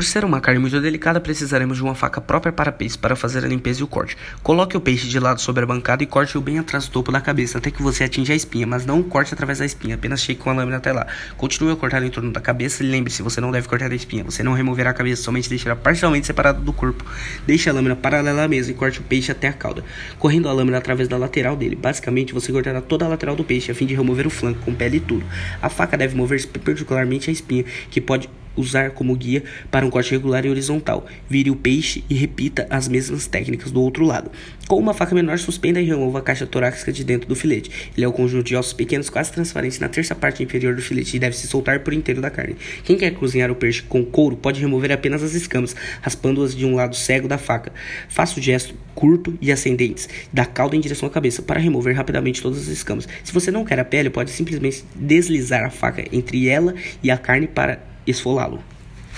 Por ser uma carne muito delicada, precisaremos de uma faca própria para peixe para fazer a limpeza e o corte. Coloque o peixe de lado sobre a bancada e corte-o bem atrás do topo da cabeça, até que você atinja a espinha, mas não corte através da espinha, apenas chegue com a lâmina até lá. Continue a cortar em torno da cabeça e lembre-se, você não deve cortar a espinha, você não removerá a cabeça, somente deixará parcialmente separado do corpo. Deixe a lâmina paralela à mesa e corte o peixe até a cauda, correndo a lâmina através da lateral dele. Basicamente, você cortará toda a lateral do peixe a fim de remover o flanco com pele e tudo. A faca deve mover-se perpendicularmente à espinha, que pode usar como guia para um corte regular e horizontal. Vire o peixe e repita as mesmas técnicas do outro lado. Com uma faca menor, suspenda e remova a caixa torácica de dentro do filete. Ele é um conjunto de ossos pequenos quase transparentes na terça parte inferior do filete e deve se soltar por inteiro da carne. Quem quer cozinhar o peixe com couro pode remover apenas as escamas, raspando-as de um lado cego da faca. Faça o gesto curto e ascendentes da cauda em direção à cabeça para remover rapidamente todas as escamas. Se você não quer a pele, pode simplesmente deslizar a faca entre ela e a carne para esfolá-lo.